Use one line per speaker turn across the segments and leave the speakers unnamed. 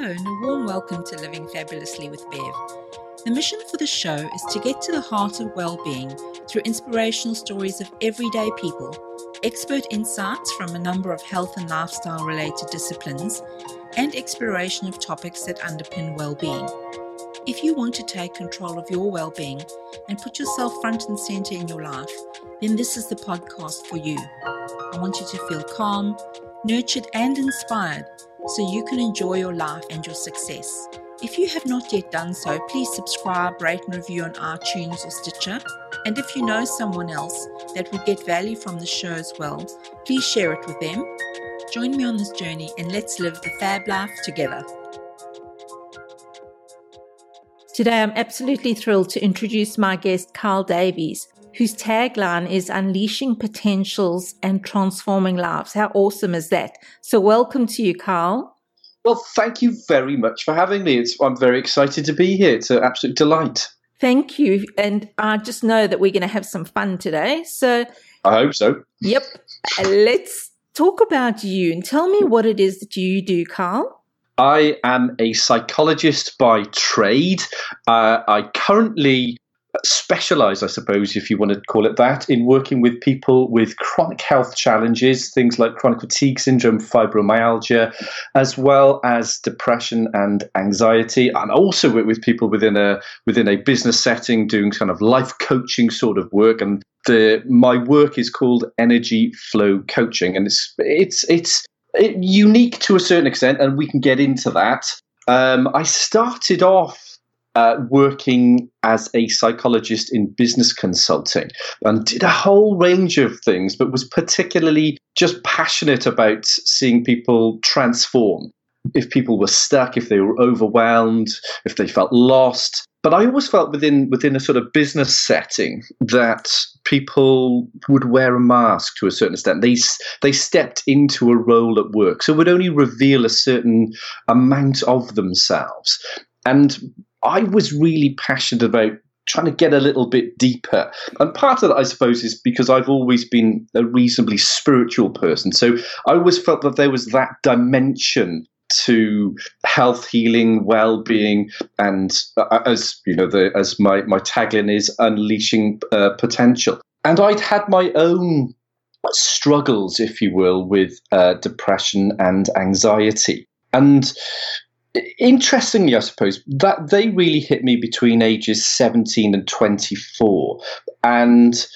Hello, and a warm welcome to Living Fabulously with Bev. The mission for the show is to get to the heart of well being through inspirational stories of everyday people, expert insights from a number of health and lifestyle related disciplines, and exploration of topics that underpin well being. If you want to take control of your well being and put yourself front and center in your life, then this is the podcast for you. I want you to feel calm, nurtured, and inspired so you can enjoy your life and your success. If you have not yet done so, please subscribe, rate, and review on iTunes or Stitcher. And if you know someone else that would get value from the show as well, please share it with them. Join me on this journey and let's live the fab life together. Today, I'm absolutely thrilled to introduce my guest, Carl Davies, whose tagline is Unleashing Potentials and Transforming Lives. How awesome is that? So, welcome to you, Carl.
Well, thank you very much for having me. It's, I'm very excited to be here. It's an absolute delight.
Thank you. And I just know that we're going to have some fun today. So,
I hope so.
Yep. Let's talk about you and tell me what it is that you do, Carl.
I am a psychologist by trade. Uh, I currently specialize, I suppose, if you want to call it that, in working with people with chronic health challenges, things like chronic fatigue syndrome, fibromyalgia, as well as depression and anxiety, and also work with people within a within a business setting, doing kind of life coaching sort of work. And the my work is called energy flow coaching, and it's it's it's unique to a certain extent, and we can get into that. Um, I started off uh, working as a psychologist in business consulting and did a whole range of things, but was particularly just passionate about seeing people transform. If people were stuck, if they were overwhelmed, if they felt lost. But I always felt within within a sort of business setting that people would wear a mask to a certain extent. They they stepped into a role at work, so would only reveal a certain amount of themselves. And I was really passionate about trying to get a little bit deeper. And part of that, I suppose, is because I've always been a reasonably spiritual person. So I always felt that there was that dimension to health, healing, well-being, and uh, as you know, the, as my my tagline is, unleashing uh, potential. And I'd had my own struggles, if you will, with uh, depression and anxiety. And interestingly, I suppose that they really hit me between ages 17 and 24. And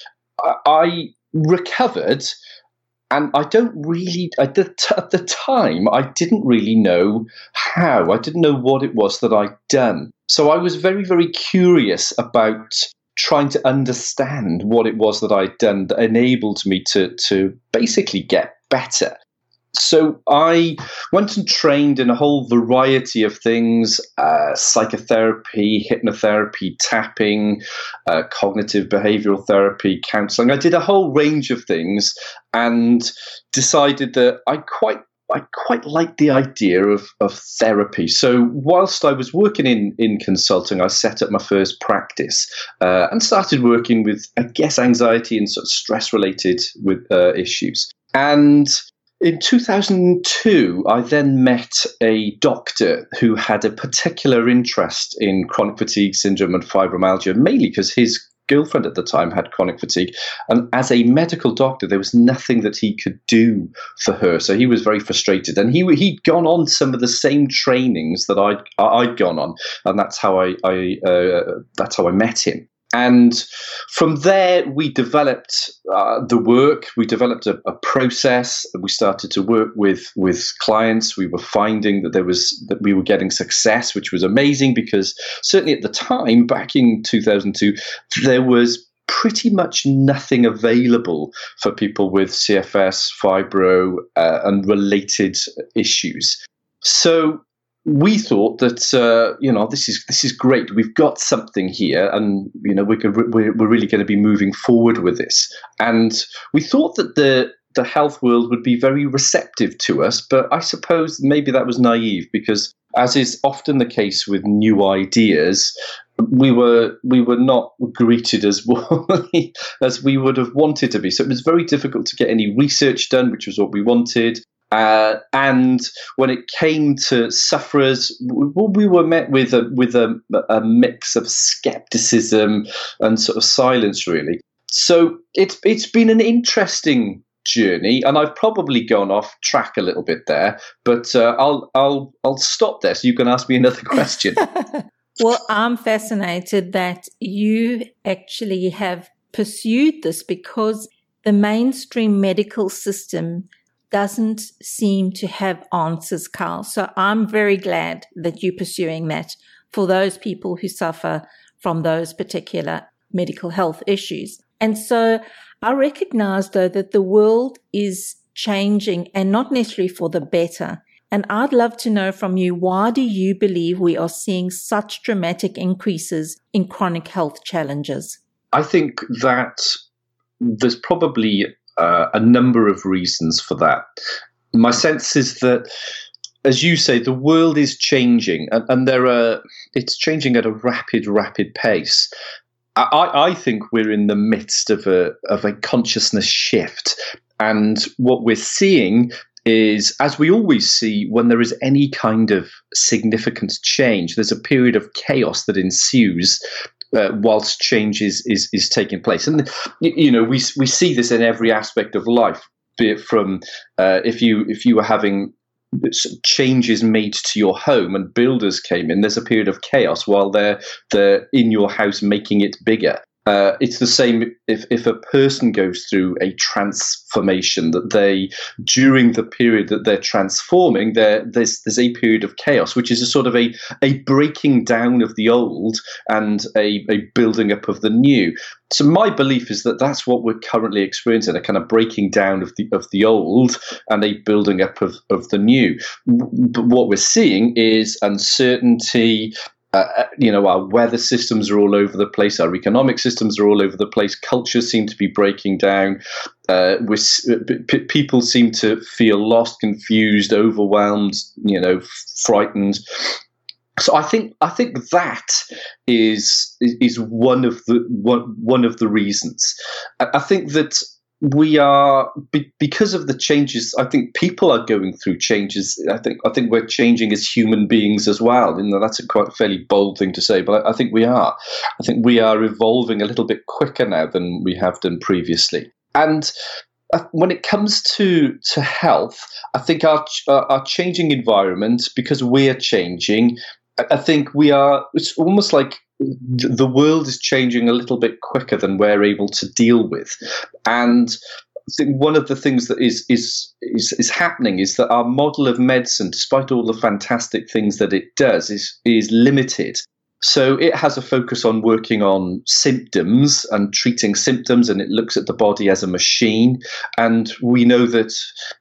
I recovered. And I don't really, at the, t- at the time, I didn't really know how. I didn't know what it was that I'd done. So I was very, very curious about trying to understand what it was that I'd done that enabled me to, to basically get better so I went and trained in a whole variety of things uh, psychotherapy, hypnotherapy, tapping, uh, cognitive behavioral therapy, counseling. I did a whole range of things and decided that I quite I quite liked the idea of, of therapy. So, whilst I was working in, in consulting, I set up my first practice uh, and started working with, I guess, anxiety and sort of stress related with uh, issues. And in 2002, I then met a doctor who had a particular interest in chronic fatigue syndrome and fibromyalgia, mainly because his girlfriend at the time had chronic fatigue. And as a medical doctor, there was nothing that he could do for her. So he was very frustrated. And he, he'd gone on some of the same trainings that I'd, I'd gone on. And that's how I, I uh, that's how I met him. And from there, we developed uh, the work. We developed a, a, process. We started to work with with clients. We were finding that there was that we were getting success, which was amazing because certainly at the time, back in 2002, there was pretty much nothing available for people with CFS, fibro, uh, and related issues. So we thought that uh, you know this is this is great. We've got something here, and you know we could, we're, we're really going to be moving forward with this. And we thought that the the health world would be very receptive to us, but I suppose maybe that was naive because, as is often the case with new ideas, we were we were not greeted as warmly as we would have wanted to be. So it was very difficult to get any research done, which was what we wanted. Uh, and when it came to sufferers, we were met with a with a, a mix of skepticism and sort of silence, really. So it's it's been an interesting journey, and I've probably gone off track a little bit there, but uh, I'll I'll I'll stop there so you can ask me another question.
well, I'm fascinated that you actually have pursued this because the mainstream medical system doesn't seem to have answers, Carl. So I'm very glad that you're pursuing that for those people who suffer from those particular medical health issues. And so I recognize though that the world is changing and not necessarily for the better. And I'd love to know from you, why do you believe we are seeing such dramatic increases in chronic health challenges?
I think that there's probably uh, a number of reasons for that. My sense is that as you say, the world is changing, and, and, there are it's changing at a rapid, rapid pace. I, I think we're in the midst of a of a consciousness shift, and what we're seeing is, as we always see, when there is any kind of significant change, there's a period of chaos that ensues. Uh, whilst change is, is, is taking place, and you know we we see this in every aspect of life. Be it from uh, if you if you were having changes made to your home and builders came in, there's a period of chaos while they're they're in your house making it bigger. Uh, it's the same if, if a person goes through a transformation that they during the period that they're transforming there there's there's a period of chaos which is a sort of a a breaking down of the old and a, a building up of the new. So my belief is that that's what we're currently experiencing a kind of breaking down of the of the old and a building up of, of the new. But what we're seeing is uncertainty uh, uh, you know, our weather systems are all over the place. Our economic systems are all over the place. Cultures seem to be breaking down. Uh, p- people seem to feel lost, confused, overwhelmed. You know, frightened. So I think I think that is is one of the one one of the reasons. I think that we are because of the changes i think people are going through changes. I think i think we're changing as human beings as well. You know that's a quite fairly bold thing to say but I, I think we are. I think we are evolving a little bit quicker now than we have done previously. And uh, when it comes to to health i think our our changing environment because we're changing I think we are. It's almost like the world is changing a little bit quicker than we're able to deal with, and I think one of the things that is, is is is happening is that our model of medicine, despite all the fantastic things that it does, is is limited. So it has a focus on working on symptoms and treating symptoms, and it looks at the body as a machine. And we know that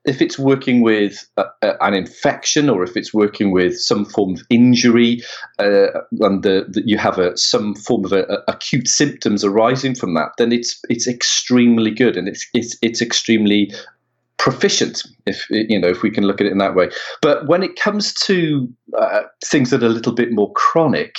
if it's working with a, a, an infection or if it's working with some form of injury, uh, and the, you have a, some form of acute symptoms arising from that, then it's it's extremely good and it's it's, it's extremely proficient if you know if we can look at it in that way but when it comes to uh, things that are a little bit more chronic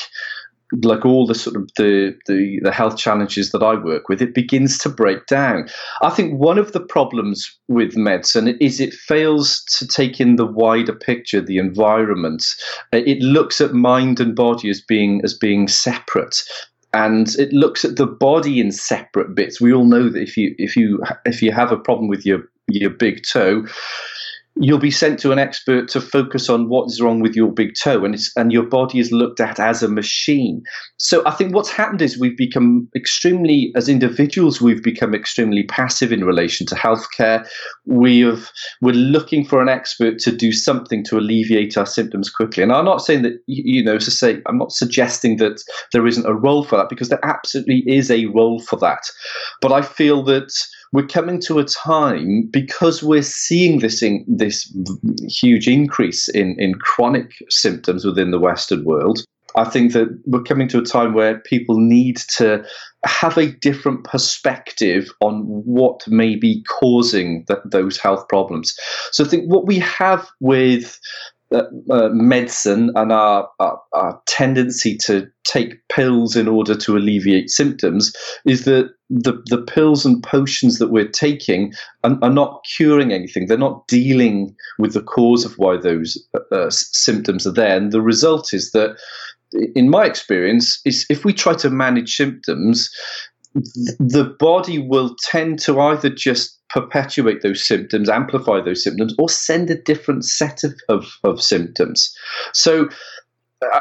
like all the sort of the, the, the health challenges that I work with, it begins to break down. I think one of the problems with medicine is it fails to take in the wider picture, the environment. It looks at mind and body as being as being separate and it looks at the body in separate bits. We all know that if you if you if you have a problem with your your big toe, you'll be sent to an expert to focus on what's wrong with your big toe and and your body is looked at as a machine. So i think what's happened is we've become extremely as individuals we've become extremely passive in relation to healthcare. We have we're looking for an expert to do something to alleviate our symptoms quickly. And i'm not saying that you know to say i'm not suggesting that there isn't a role for that because there absolutely is a role for that. But i feel that we're coming to a time because we're seeing this in, this huge increase in, in chronic symptoms within the Western world. I think that we're coming to a time where people need to have a different perspective on what may be causing those health problems. So I think what we have with uh, uh, medicine and our, our, our, tendency to take pills in order to alleviate symptoms is that the, the pills and potions that we're taking are, are not curing anything. They're not dealing with the cause of why those uh, uh symptoms are there. And the result is that, in my experience, is if we try to manage symptoms, the body will tend to either just perpetuate those symptoms, amplify those symptoms, or send a different set of, of, of symptoms. So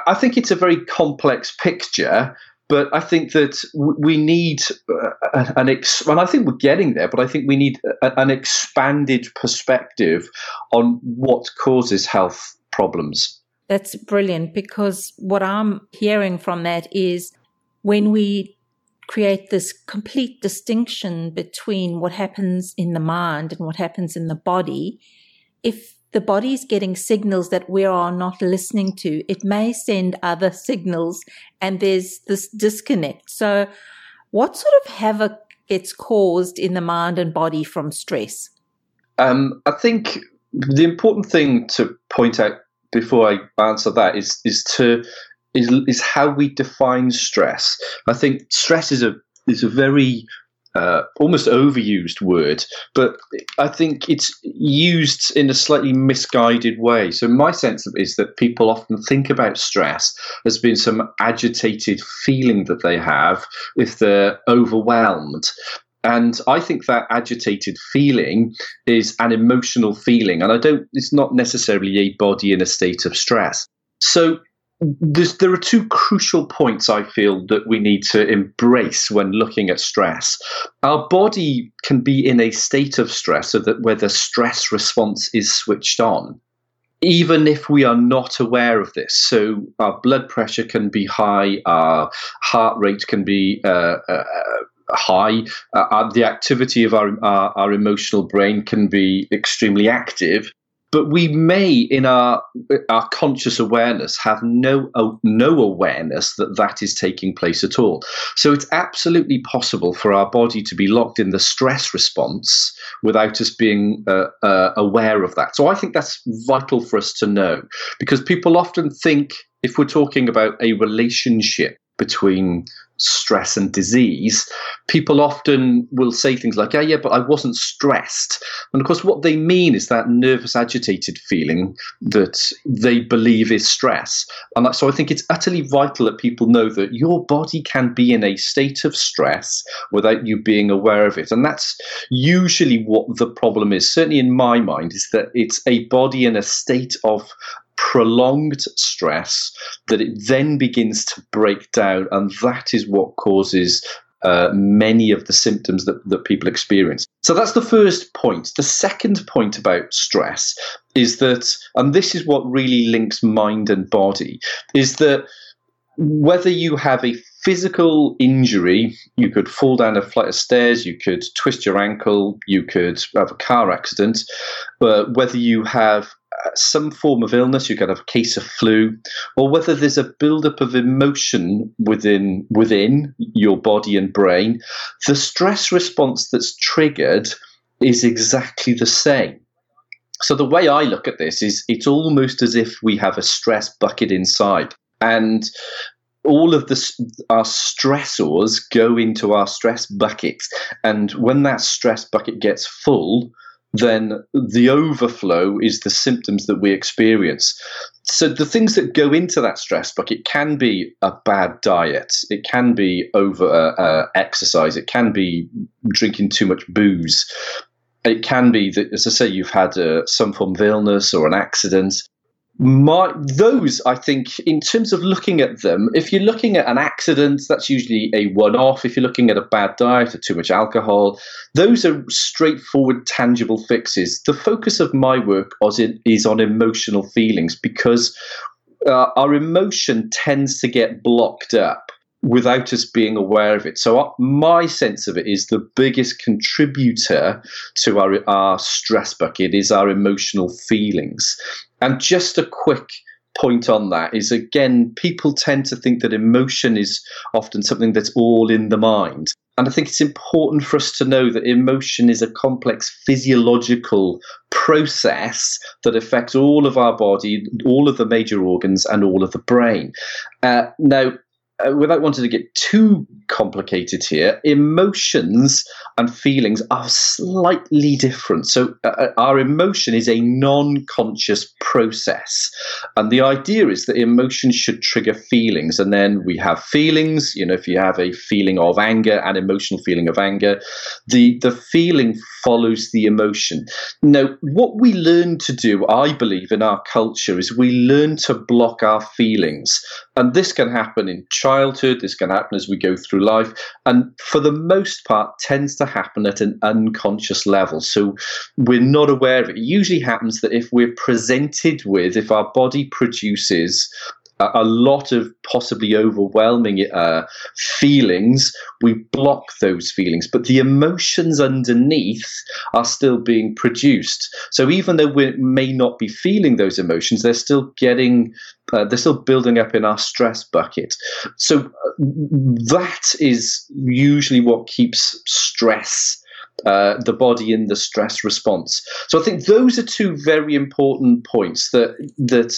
I think it's a very complex picture. But I think that we need uh, an ex- and I think we're getting there. But I think we need an expanded perspective on what causes health problems.
That's brilliant because what I'm hearing from that is when we create this complete distinction between what happens in the mind and what happens in the body. If the body is getting signals that we are not listening to, it may send other signals and there's this disconnect. So what sort of havoc gets caused in the mind and body from stress?
Um, I think the important thing to point out before I answer that is is to is is how we define stress. I think stress is a is a very uh, almost overused word, but I think it's used in a slightly misguided way. So my sense is that people often think about stress as being some agitated feeling that they have if they're overwhelmed. And I think that agitated feeling is an emotional feeling, and I don't. It's not necessarily a body in a state of stress. So there are two crucial points I feel that we need to embrace when looking at stress. Our body can be in a state of stress so that where the stress response is switched on, even if we are not aware of this. So our blood pressure can be high, our heart rate can be uh, uh, high, uh, the activity of our, our, our emotional brain can be extremely active but we may in our our conscious awareness have no no awareness that that is taking place at all. So it's absolutely possible for our body to be locked in the stress response without us being uh, uh, aware of that. So i think that's vital for us to know because people often think if we're talking about a relationship between stress and disease, people often will say things like, "Yeah, yeah, but I wasn't stressed." And of course, what they mean is that nervous, agitated feeling that they believe is stress. And so I think it's utterly vital that people know that your body can be in a state of stress without you being aware of it. And that's usually what the problem is. Certainly in my mind, is that it's a body in a state of prolonged stress that it then begins to break down, and that is what causes uh, many of the symptoms that, that people experience. So that's the first point. The second point about stress is that, and this is what really links mind and body, is that whether you have a physical injury, you could fall down a flight of stairs, you could twist your ankle, you could have a car accident, but whether you have some form of illness, you have a case of flu, or whether there's a buildup of emotion within within your body and brain, the stress response that's triggered is exactly the same. So the way I look at this is it's almost as if we have a stress bucket inside. And all of the our stressors go into our stress bucket and when that stress bucket gets full then the overflow is the symptoms that we experience. So the things that go into that stress bucket can be a bad diet, it can be over uh, uh, exercise, it can be drinking too much booze. It can be that, as I say, you've had uh, some form of illness or an accident my those i think in terms of looking at them if you're looking at an accident that's usually a one-off. If you're looking at a bad diet or too much alcohol those are straightforward tangible fixes. The focus of my work is on emotional feelings because uh, our emotion tends to get blocked up without us being aware of it. So uh, my sense of it is the biggest contributor to our, our stress bucket is our emotional feelings. And just a quick point on that is again, people tend to think that emotion is often something that's all in the mind. and I think it's important for us to know that emotion is a complex physiological process that affects all of our body, all of the major organs, and all of the brain. Uh, now, uh, without wanting to get too complicated here, emotions and feelings are slightly different. So, uh, uh, our emotion is a non conscious process. And the idea is that emotions should trigger feelings. And then we have feelings. You know, if you have a feeling of anger, an emotional feeling of anger, the, the feeling follows the emotion. Now, what we learn to do, I believe, in our culture is we learn to block our feelings. And this can happen in this can happen as we go through life, and for the most part tends to happen at an unconscious level. So we're not aware of it. It usually happens that if we're presented with, if our body produces a lot of possibly overwhelming uh, feelings, we block those feelings, but the emotions underneath are still being produced. So even though we may not be feeling those emotions, they're still getting, uh, they're still building up in our stress bucket. So uh, that is usually what keeps stress uh, the body in the stress response. So I think those are two very important points that that,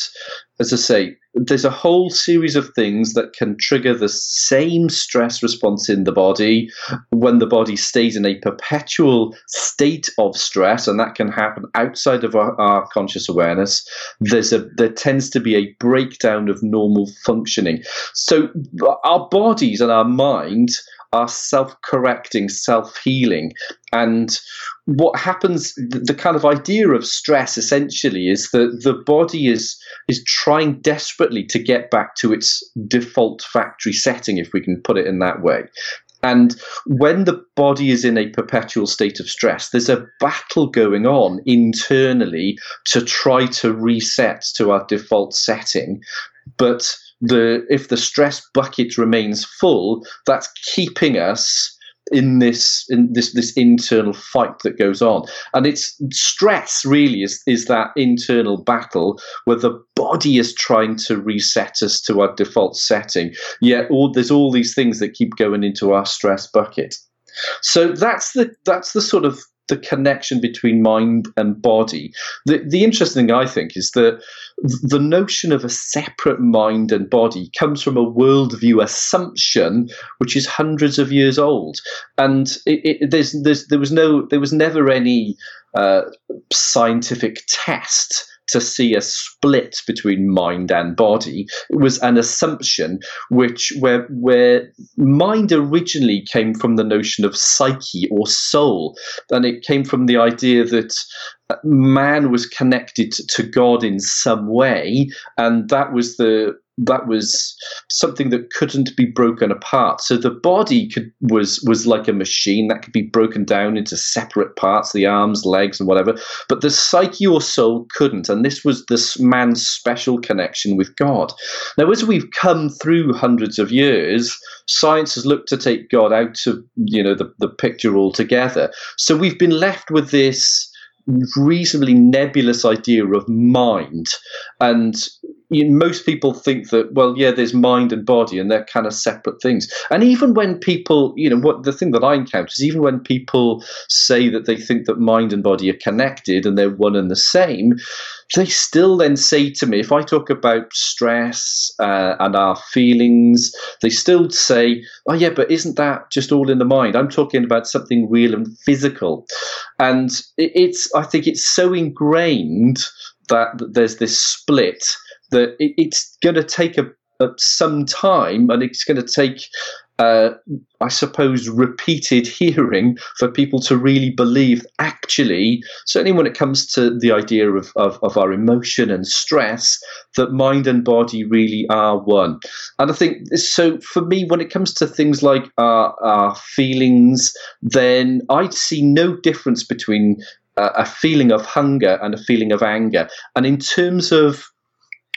as I say, there's a whole series of things that can trigger the same stress response in the body when the body stays in a perpetual state of stress, and that can happen outside of our, our conscious awareness. There's a there tends to be a breakdown of normal functioning. So our bodies and our mind are self correcting, self healing. And what happens, the, kind of idea of stress essentially is that the body is, is trying desperately to get back to its default factory setting, if we can put it in that way. And when the body is in a perpetual state of stress, there's a battle going on internally to try to reset to our default setting. But the if the stress bucket remains full, that's keeping us in this in this this internal fight that goes on. And it's stress really is is that internal battle where the body is trying to reset us to our default setting. Yet all there's all these things that keep going into our stress bucket. So that's the that's the sort of the connection between mind and body. The, the interesting thing, I think, is that the notion of a separate mind and body comes from a worldview assumption which is hundreds of years old, and it, it, there's, there's, there was no, there was never any uh, scientific test to see a split between mind and body was an assumption which where where mind originally came from the notion of psyche or soul and it came from the idea that uh, man was connected to God in some way, and that was the that was something that couldn't be broken apart. So the body could was was like a machine that could be broken down into separate parts, the arms, legs, and whatever. But the psyche or soul couldn't, and this was this man's special connection with God. Now, as we've come through hundreds of years, science has looked to take God out of you know the, the picture altogether. So we've been left with this reasonably nebulous idea of mind. And you know, most people think that, well, yeah, there's mind and body and they're kind of separate things. And even when people, you know, what the thing that I encounter is even when people say that they think that mind and body are connected and they're one and the same, they still then say to me, if I talk about stress uh, and our feelings, they still say, oh, yeah, but isn't that just all in the mind? I'm talking about something real and physical. And it's, I think it's so ingrained that there's this split that it's going to take a, a, some time and it's going to take uh, I suppose, repeated hearing for people to really believe actually, certainly when it comes to the idea of, of, of, our emotion and stress, that mind and body really are one. And I think so for me, when it comes to things like our, our feelings, then I see no difference between uh, a feeling of hunger and a feeling of anger. And in terms of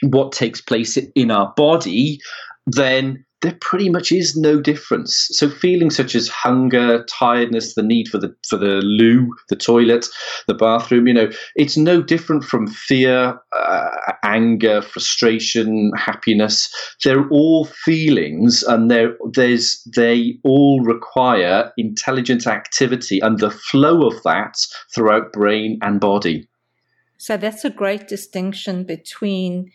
what takes place in our body, then there pretty much is no difference. So feelings such as hunger, tiredness, the need for the for the loo, the toilet, the bathroom, you know, it's no different from fear, uh, anger, frustration, happiness. They're all feelings, and they there's they all require intelligent activity and the flow of that throughout brain and body.
So that's a great distinction between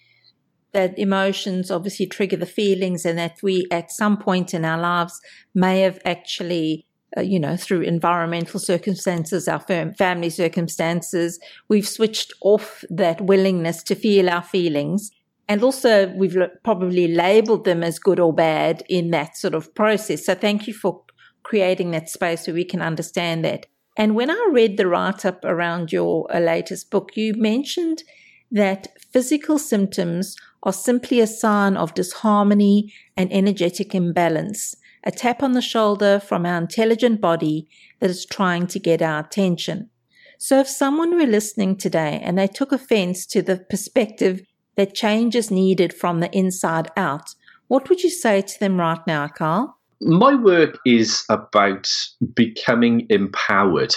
that emotions obviously trigger the feelings and that we at some point in our lives may have actually uh, you know through environmental circumstances our family circumstances we've switched off that willingness to feel our feelings. And also we've probably labeled them as good or bad in that sort of process. So thank you for creating that space where we can understand that. And when i read the write up around your uh, latest book you mentioned that physical symptoms are simply a sign of disharmony and energetic imbalance, a tap on the shoulder from our intelligent body that is trying to get our attention. So if someone were listening today and they took offense to the perspective that change is needed from the inside out, what would you say to them right now, Carl?
My work is about becoming empowered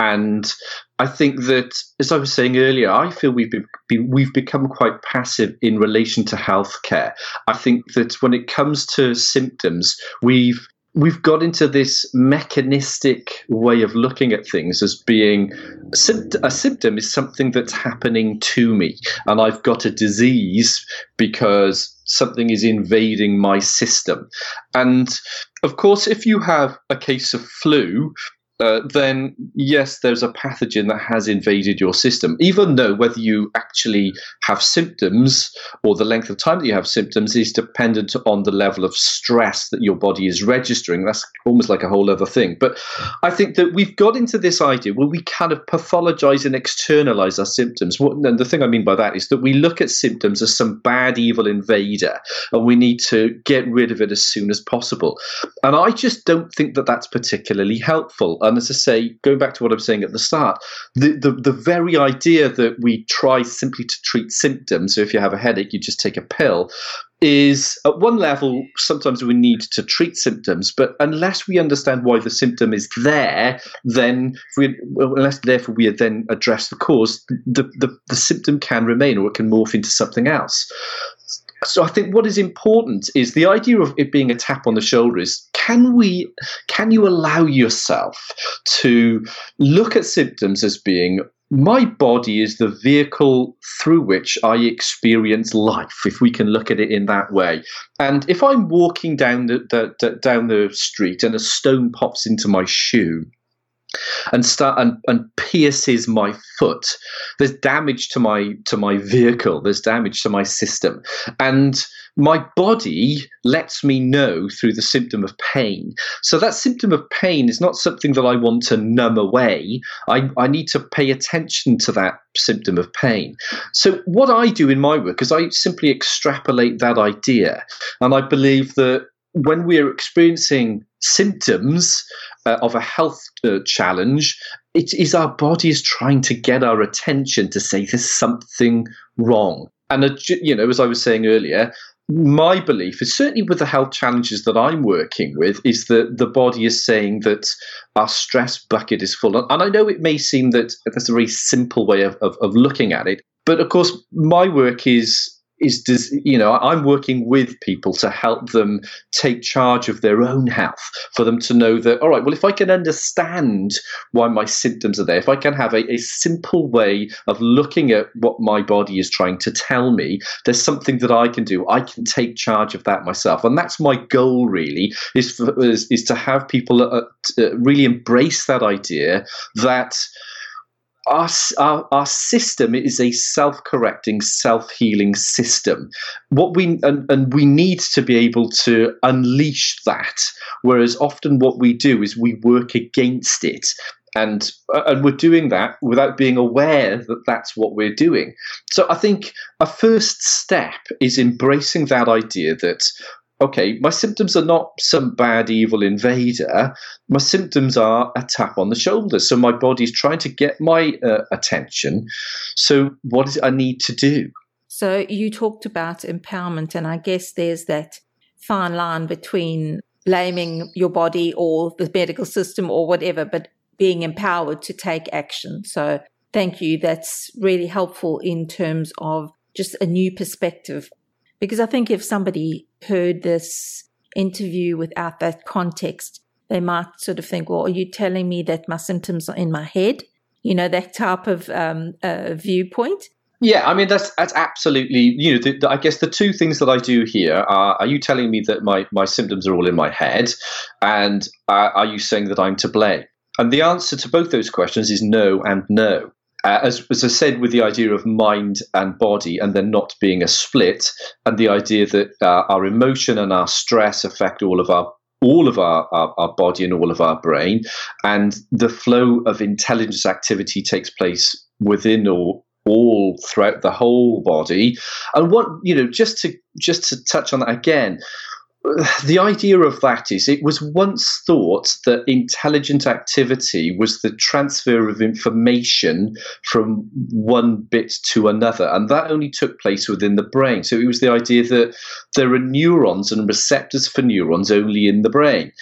and I think that, as I was saying earlier, I feel we've been, we've become quite passive in relation to healthcare. I think that when it comes to symptoms, we've we've got into this mechanistic way of looking at things as being a symptom is something that's happening to me, and I've got a disease because something is invading my system. And of course, if you have a case of flu, uh, then yes, there's a pathogen that has invaded your system. Even though whether you actually have symptoms or the length of time that you have symptoms is dependent on the level of stress that your body is registering. That's almost like a whole other thing. But I think that we've got into this idea where we kind of pathologize and externalize our symptoms. What, and the thing I mean by that is that we look at symptoms as some bad, evil invader, and we need to get rid of it as soon as possible. And I just don't think that that's particularly helpful. And as I say, going back to what I'm saying at the start, the, the, the very idea that we try simply to treat symptoms, so if you have a headache, you just take a pill, is at one level, sometimes we need to treat symptoms, but unless we understand why the symptom is there, then we, unless therefore we then address the cause, the, the, the symptom can remain or it can morph into something else. So I think what is important is the idea of it being a tap on the shoulder is can we can you allow yourself to look at symptoms as being my body is the vehicle through which I experience life, if we can look at it in that way. And if I'm walking down the, the, the down the street and a stone pops into my shoe, and start and, and pierces my foot. There's damage to my to my vehicle. There's damage to my system. And my body lets me know through the symptom of pain. So that symptom of pain is not something that i want to numb away. I, I need to pay attention to that symptom of pain. So what i do in my work is i simply extrapolate that idea. And i believe that when we're experiencing symptoms uh, of a health uh, challenge, it is our bodies trying to get our attention to say there's something wrong. And, you know, as I was saying earlier, my belief is certainly with the health challenges that I'm working with is that the body is saying that our stress bucket is full. And I know it may seem that that's a very simple way of, of, of looking at it. But of course, my work is is does you know i'm working with people to help them take charge of their own health for them to know that all right well if i can understand why my symptoms are there if i can have a, a simple way of looking at what my body is trying to tell me there's something that i can do. I can take charge of that myself. And that's my goal really is for, is, is to have people uh, uh, really embrace that idea that our, our, our system is a self-correcting, self-healing system. What we and, and we need to be able to unleash that. Whereas often what we do is we work against it, and uh, and we're doing that without being aware that that's what we're doing. So I think a first step is embracing that idea that okay, my symptoms are not some bad evil invader. My symptoms are a tap on the shoulder. So my body's trying to get my uh, attention. So what is I need to do?
So you talked about empowerment, and I guess there's that fine line between blaming your body or the medical system or whatever, but being empowered to take action. So thank you. That's really helpful in terms of just a new perspective. Because I think if somebody heard this interview without that context, they might sort of think, well, are you telling me that my symptoms are in my head? You know, that type of um, uh, viewpoint.
Yeah, I mean that's that's absolutely you know the, the, I guess the two things that I do here are are you telling me that my my symptoms are all in my head, and uh, are you saying that I'm to blame? And the answer to both those questions is no and no. Uh, as, as I said, with the idea of mind and body and there not being a split, and the idea that uh, our emotion and our stress affect all of our all of our, our, our, body and all of our brain, and the flow of intelligence activity takes place within or all throughout the whole body. And what you know, just to just to touch on that again, the idea of that is it was once thought that intelligent activity was the transfer of information from one bit to another, and that only took place within the brain. So it was the idea that there are neurons and receptors for neurons only in the brain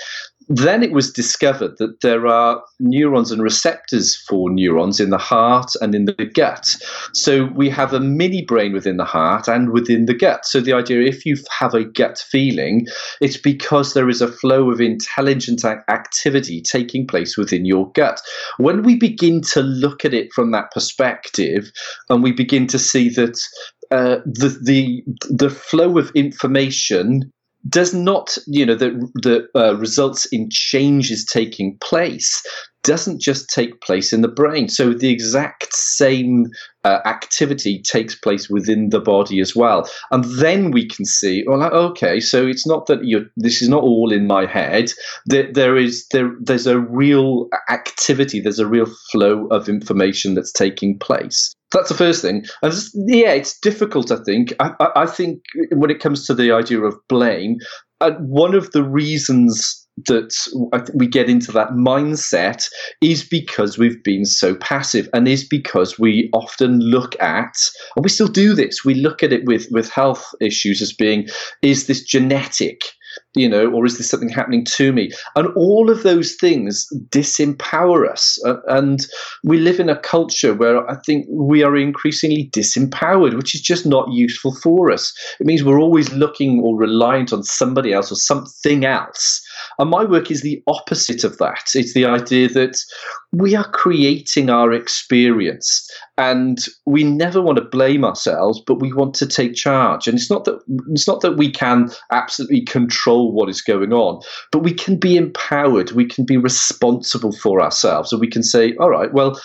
then it was discovered that there are neurons and receptors for neurons in the heart and in the gut. So we have a mini brain within the heart and within the gut. So the idea, if you have a gut feeling, it's because there is a flow of intelligent activity taking place within your gut. When we begin to look at it from that perspective, and we begin to see that uh, the the the flow of information does not, you know, the, the uh, results in changes taking place doesn't just take place in the brain. So the exact same uh, activity takes place within the body as well. And then we can see, well, okay, so it's not that you this is not all in my head. There, there is there there's a real activity, there's a real flow of information that's taking place. That's the first thing. And yeah, it's difficult. I think. I, I, think when it comes to the idea of blame, uh, one of the reasons that we get into that mindset is because we've been so passive and is because we often look at and we still do this we look at it with with health issues as being is this genetic you know, or is this something happening to me? And all of those things disempower us. And we live in a culture where I think we are increasingly disempowered, which is just not useful for us. It means we're always looking or reliant on somebody else or something else. And my work is the opposite of that. It's the idea that we are creating our experience and we never want to blame ourselves but we want to take charge and it's not that it's not that we can absolutely control what is going on. But we can be empowered. We can be responsible for ourselves. And we can say all right well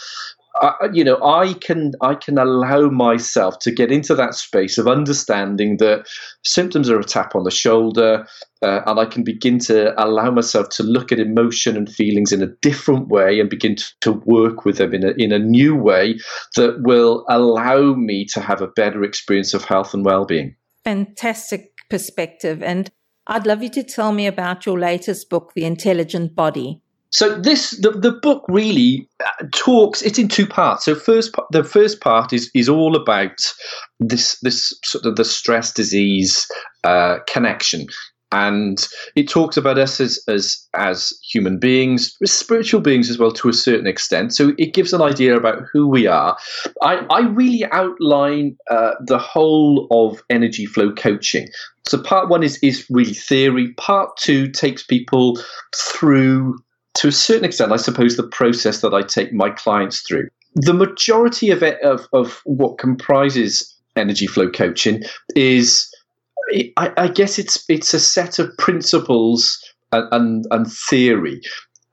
I, you know, I can I can allow myself to get into that space of understanding that symptoms are a tap on the shoulder, uh, and I can begin to allow myself to look at emotion and feelings in a different way and begin to, to work with them in a in a new way that will allow me to have a better experience of health and well-being.
Fantastic perspective, and I'd love you to tell me about your latest book, The Intelligent Body.
So this the, the book really uh, talks. It's in two parts. So first, the first part is is all about this this sort of the stress disease uh, connection, and it talks about us as as as human beings, spiritual beings as well to a certain extent. So it gives an idea about who we are. I I really outline uh, the whole of energy flow coaching. So part one is is really theory. Part two takes people through to a certain extent, I suppose, the process that I take my clients through. The majority of it, of, of what comprises energy flow coaching is, I, I guess, it's it's a set of principles and, and, and theory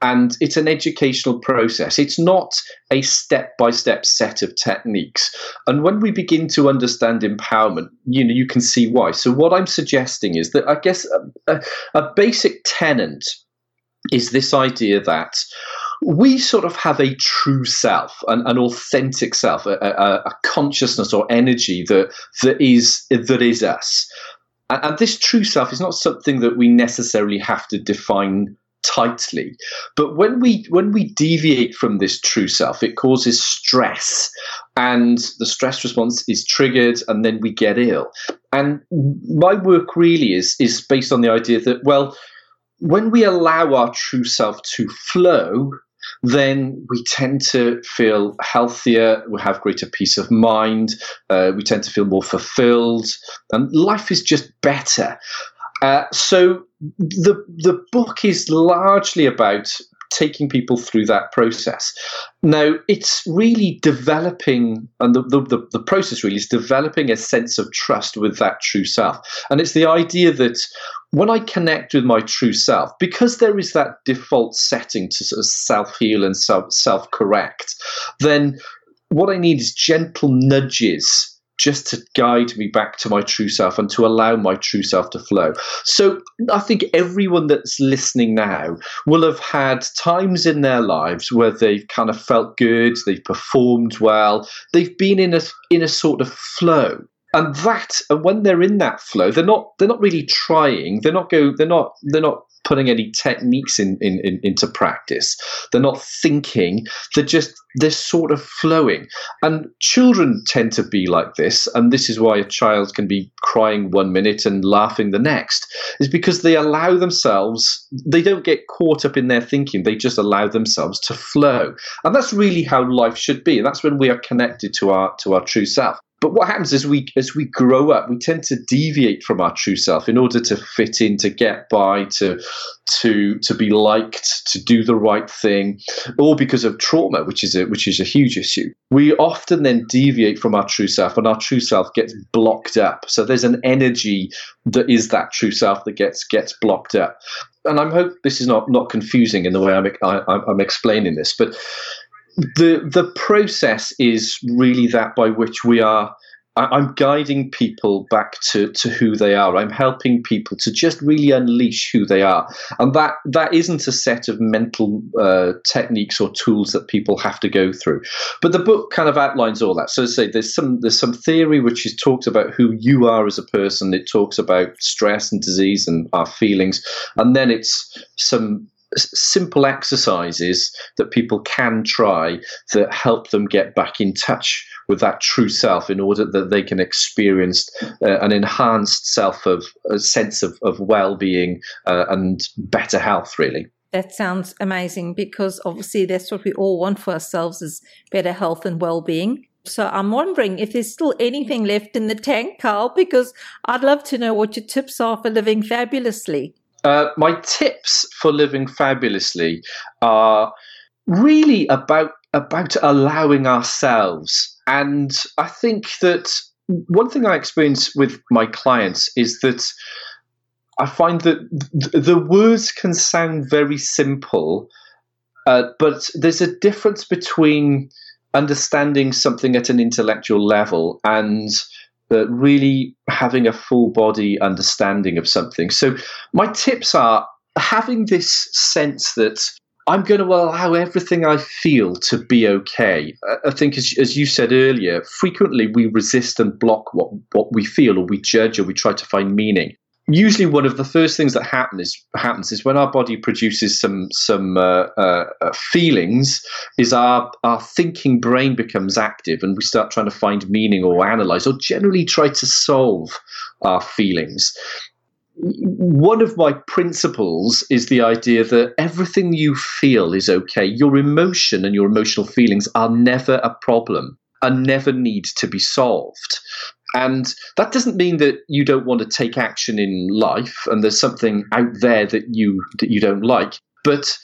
and it's an educational process. It's not a step by step set of techniques. And when we begin to understand empowerment, you know, you can see why. So what I'm suggesting is that I guess a, a, a basic tenant is this idea that we sort of have a true self, an, an authentic self, a, a, a, consciousness or energy that that is that is us. And, and this true self is not something that we necessarily have to define tightly. But when we when we deviate from this true self, it causes stress, and the stress response is triggered, and then we get ill. And my work really is is based on the idea that well, when we allow our true self to flow, then we tend to feel healthier, we have greater peace of mind, uh, we tend to feel more fulfilled, and life is just better. Uh, so the the book is largely about taking people through that process. Now, it's really developing, and the, the, the, process really is developing a sense of trust with that true self. And it's the idea that when I connect with my true self, because there is that default setting to sort of self heal and self correct, then what I need is gentle nudges just to guide me back to my true self and to allow my true self to flow. So I think everyone that's listening now will have had times in their lives where they've kind of felt good, they've performed well, they've been in a in a sort of flow. And that and when they're in that flow, they're not they're not really trying. They're not go they're not they're not putting any techniques in, in, in, into practice. They're not thinking. They're just they're sort of flowing. And children tend to be like this, and this is why a child can be crying one minute and laughing the next, is because they allow themselves, they don't get caught up in their thinking, they just allow themselves to flow. And that's really how life should be. That's when we are connected to our to our true self. But what happens as we as we grow up, we tend to deviate from our true self in order to fit in, to get by, to to to be liked, to do the right thing, all because of trauma, which is a which is a huge issue. We often then deviate from our true self, and our true self gets blocked up. So there's an energy that is that true self that gets gets blocked up. And I hope this is not not confusing in the way I'm I, am i am explaining this, but the the process is really that by which we are I'm guiding people back to, to who they are. I'm helping people to just really unleash who they are, and that that isn't a set of mental uh, techniques or tools that people have to go through. But the book kind of outlines all that. So, say there's some there's some theory which is talks about who you are as a person. It talks about stress and disease and our feelings, and then it's some simple exercises that people can try that help them get back in touch with that true self in order that they can experience uh, an enhanced self of a sense of, of well-being uh, and better health really
that sounds amazing because obviously that's what we all want for ourselves is better health and well-being so I'm wondering if there's still anything left in the tank, Carl, because I'd love to know what your tips are for living fabulously.
Uh, my tips for living fabulously are really about about allowing ourselves. And I think that one thing I experience with my clients is that I find that th- the words can sound very simple, uh, but there's a difference between understanding something at an intellectual level and but really having a full body understanding of something. So, my tips are having this sense that I'm going to allow everything I feel to be okay. I think, as, as you said earlier, frequently we resist and block what, what we feel, or we judge, or we try to find meaning usually one of the first things that happen is, happens is when our body produces some some uh, uh, uh, feelings is our our thinking brain becomes active and we start trying to find meaning or analyze or generally try to solve our feelings. One of my principles is the idea that everything you feel is okay. Your emotion and your emotional feelings are never a problem and never need to be solved and that doesn't mean that you don't want to take action in life and there's something out there that you that you don't like. But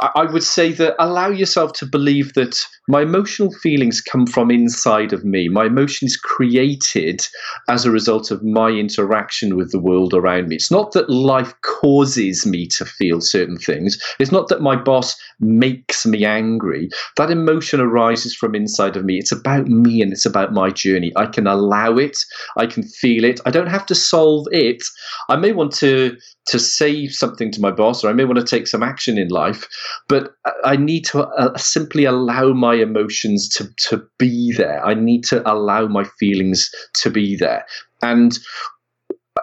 I would say that allow yourself to believe that my emotional feelings come from inside of me. My emotions created as a result of my interaction with the world around me. It's not that life causes me to feel certain things. It's not that my boss makes me angry. That emotion arises from inside of me. It's about me and it's about my journey. I can allow it. I can feel it. I don't have to solve it. I may want to to say something to my boss or I may want to take some action in life, but I need to uh, simply allow my emotions to, to be there. I need to allow my feelings to be there. And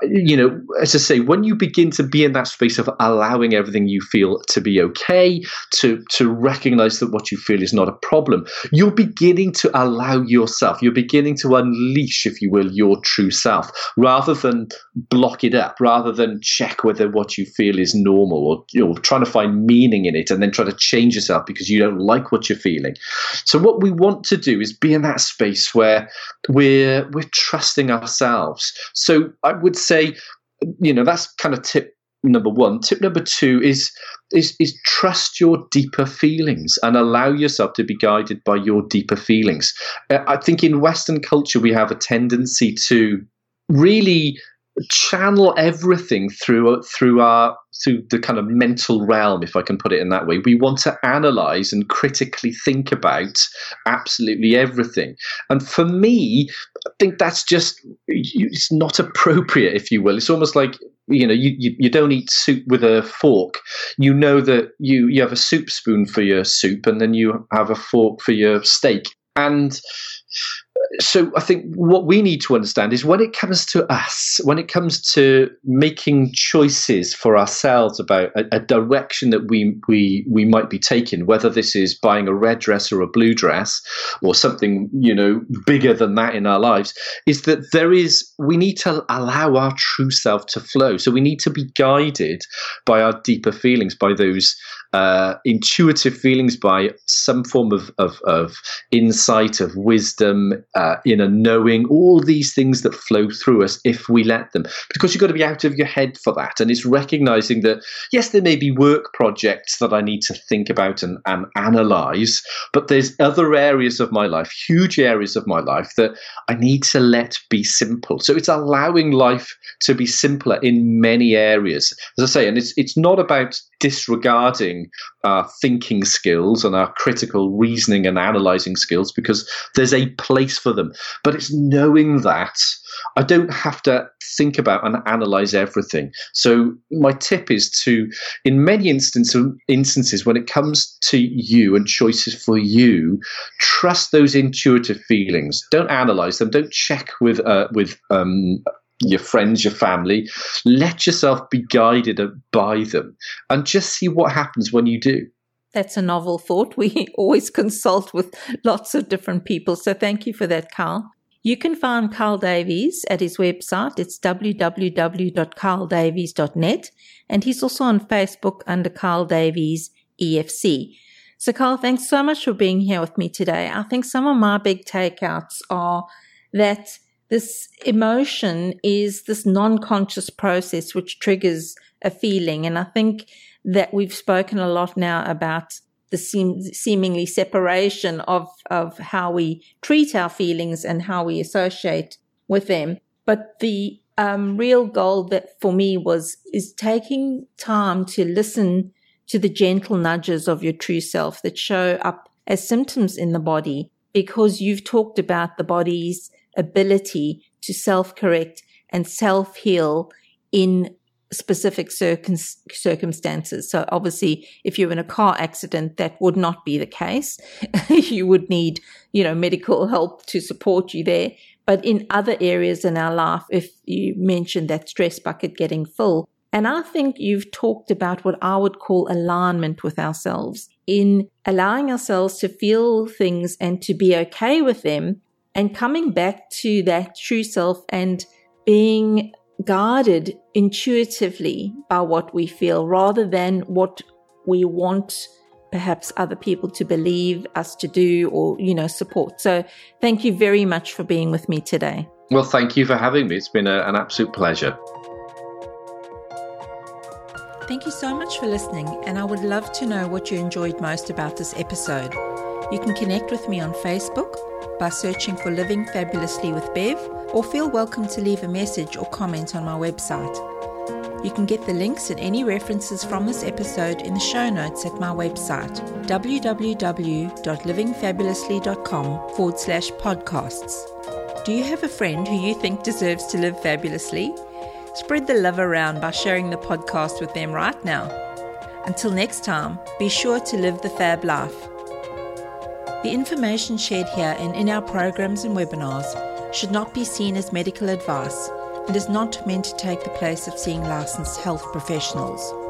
you know, as I say, when you begin to be in that space of allowing everything you feel to be okay, to to recognize that what you feel is not a problem, you're beginning to allow yourself, you're beginning to unleash, if you will, your true self, rather than block it up, rather than check whether what you feel is normal or you know, trying to find meaning in it and then try to change yourself because you don't like what you're feeling. So what we want to do is be in that space where we're we're trusting ourselves. So I would say, you know, that's kind of tip number one. Tip number two is is is trust your deeper feelings and allow yourself to be guided by your deeper feelings. Uh, I think in Western culture we have a tendency to really channel everything through uh, through our through the kind of mental realm if i can put it in that way. We want to analyze and critically think about absolutely everything. And for me i think that's just it's not appropriate if you will. It's almost like you know you, you, you don't eat soup with a fork. You know that you you have a soup spoon for your soup and then you have a fork for your steak. And so I think what we need to understand is when it comes to us, when it comes to making choices for ourselves about a, a, direction that we, we we might be taking, whether this is buying a red dress or a blue dress or something you know bigger than that in our lives, is that there is we need to allow our true self to flow. So we need to be guided by our deeper feelings, by those uh, intuitive feelings, by some form of, of, of insight, of wisdom, uh, Uh, inner knowing, all these things that flow through us if we let them. Because you've got to be out of your head for that. And it's recognizing that, yes, there may be work projects that I need to think about and, and analyze, but there's other areas of my life, huge areas of my life, that I need to let be simple. So it's allowing life to be simpler in many areas. As I say, and it's it's not about disregarding our thinking skills and our critical reasoning and analyzing skills because there's a place for them. But it's knowing that I don't have to think about and analyze everything. So my tip is to, in many instances, instances when it comes to you and choices for you, trust those intuitive feelings. Don't analyze them. Don't check with uh, with um, your friends, your family. Let yourself be guided by them and just see what happens when you do.
That's a novel thought. We always consult with lots of different people. So thank you for that, Carl. You can find Carl Davies at his website. It's www.carldavies.net. And he's also on Facebook under Carl Davies EFC. So, Carl, thanks so much for being here with me today. I think some of my big takeouts are that this emotion is this non-conscious process which triggers a feeling. And I think that we've spoken a lot now about the seem, seemingly separation of, of how we treat our feelings and how we associate with them. But the um, real goal that for me was is taking time to listen to the gentle nudges of your true self that show up as symptoms in the body because you've talked about the body's ability to self correct and self heal in specific circum- circumstances. So obviously, if you're in a car accident, that would not be the case. you would need, you know, medical help to support you there. But in other areas in our life, if you mentioned that stress bucket getting full, and I think you've talked about what I would call alignment with ourselves in allowing ourselves to feel things and to be okay with them and coming back to that true self and being guided intuitively by what we feel rather than what we want perhaps other people to believe us to do or you know support. So thank you very much for being with me today.
Well thank you for having me. It's been a, an absolute pleasure.
Thank you so much for listening, and I would love to know what you enjoyed most about this episode. You can connect with me on Facebook by searching for Living Fabulously with Bev, or feel welcome to leave a message or comment on my website. You can get the links and any references from this episode in the show notes at my website, www.livingfabulously.com forward slash podcasts. Do you have a friend who you think deserves to live fabulously? Spread the love around by sharing the podcast with them right now. Until next time, be sure to live the fab life. The information shared here and in our programs and webinars should not be seen as medical advice, and is not meant to take the place of seeing licensed health professionals.